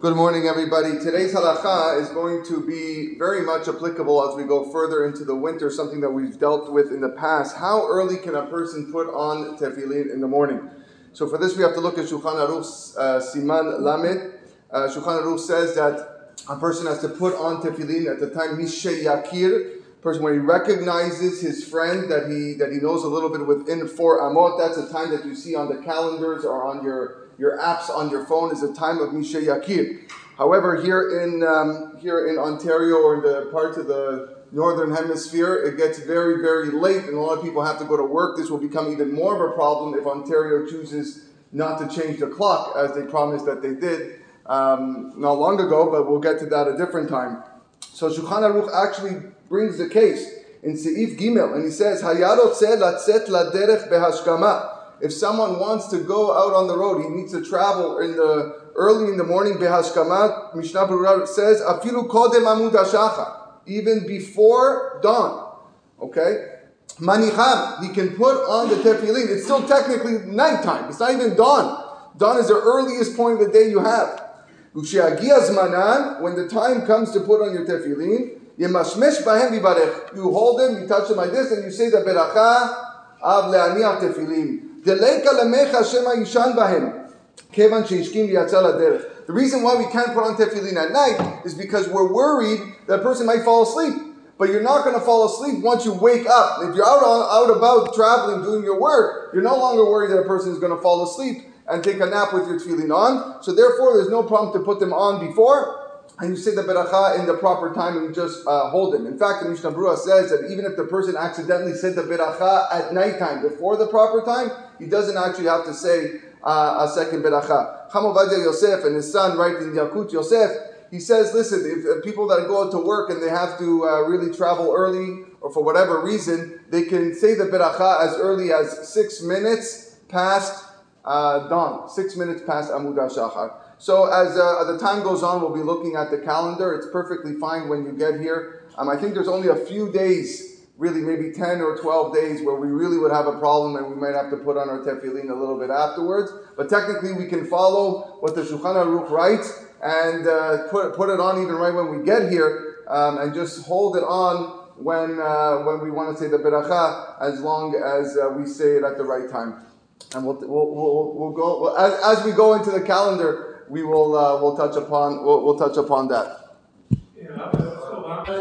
Good morning, everybody. Today's halacha is going to be very much applicable as we go further into the winter, something that we've dealt with in the past. How early can a person put on tefillin in the morning? So for this, we have to look at Shulchan Aruch uh, Siman Lamed. Uh, Shulchan Aruch says that a person has to put on tefillin at the time Mishe Yakir, person when he recognizes his friend that he that he knows a little bit within four amot. That's a time that you see on the calendars or on your your apps on your phone is a time of Mishe Yakir. However, here in um, here in Ontario or in the parts of the northern hemisphere, it gets very very late, and a lot of people have to go to work. This will become even more of a problem if Ontario chooses not to change the clock as they promised that they did um, not long ago. But we'll get to that a different time. So Shulchan Aruch actually brings the case in Seif Gimel, and he says, "Hayarot latzet laderech behashkama." If someone wants to go out on the road, he needs to travel in the early in the morning. Behashkamat Mishnah Berurah says, "Afilu kodem amud even before dawn." Okay, manicham, he can put on the tefillin. It's still technically nighttime. It's not even dawn. Dawn is the earliest point of the day you have. When the time comes to put on your tefillin, you hold them, you touch them like this, and you say the beracha av le'aniach tefillin. The reason why we can't put on tefillin at night is because we're worried that a person might fall asleep. But you're not going to fall asleep once you wake up. If you're out, out about traveling, doing your work, you're no longer worried that a person is going to fall asleep and take a nap with your tefillin on. So therefore, there's no problem to put them on before and you say the beracha in the proper time and you just uh, hold them. In fact, the Mishnah Berurah says that even if the person accidentally said the beracha at nighttime before the proper time, he doesn't actually have to say uh, a second beracha. Chacham Yosef and his son write in Yalkut Yosef, he says, listen, if uh, people that go out to work and they have to uh, really travel early or for whatever reason, they can say the beracha as early as six minutes past uh, dawn, six minutes past Amud Shachar. So as, uh, the time goes on, we'll be looking at the calendar. It's perfectly fine when you get here. Um, I think there's only a few days, really maybe 10 or 12 days, where we really would have a problem and we might have to put on our tefillin a little bit afterwards. But technically, we can follow what the Shulchan Aruch writes and uh, put, put it on even right when we get here um, and just hold it on when, uh, when we want to say the beracha as long as uh, we say it at the right time and we'll, we'll, we'll, we'll go as, as we go into the calendar. We will uh, we'll touch upon we'll, we'll touch upon that. Yeah.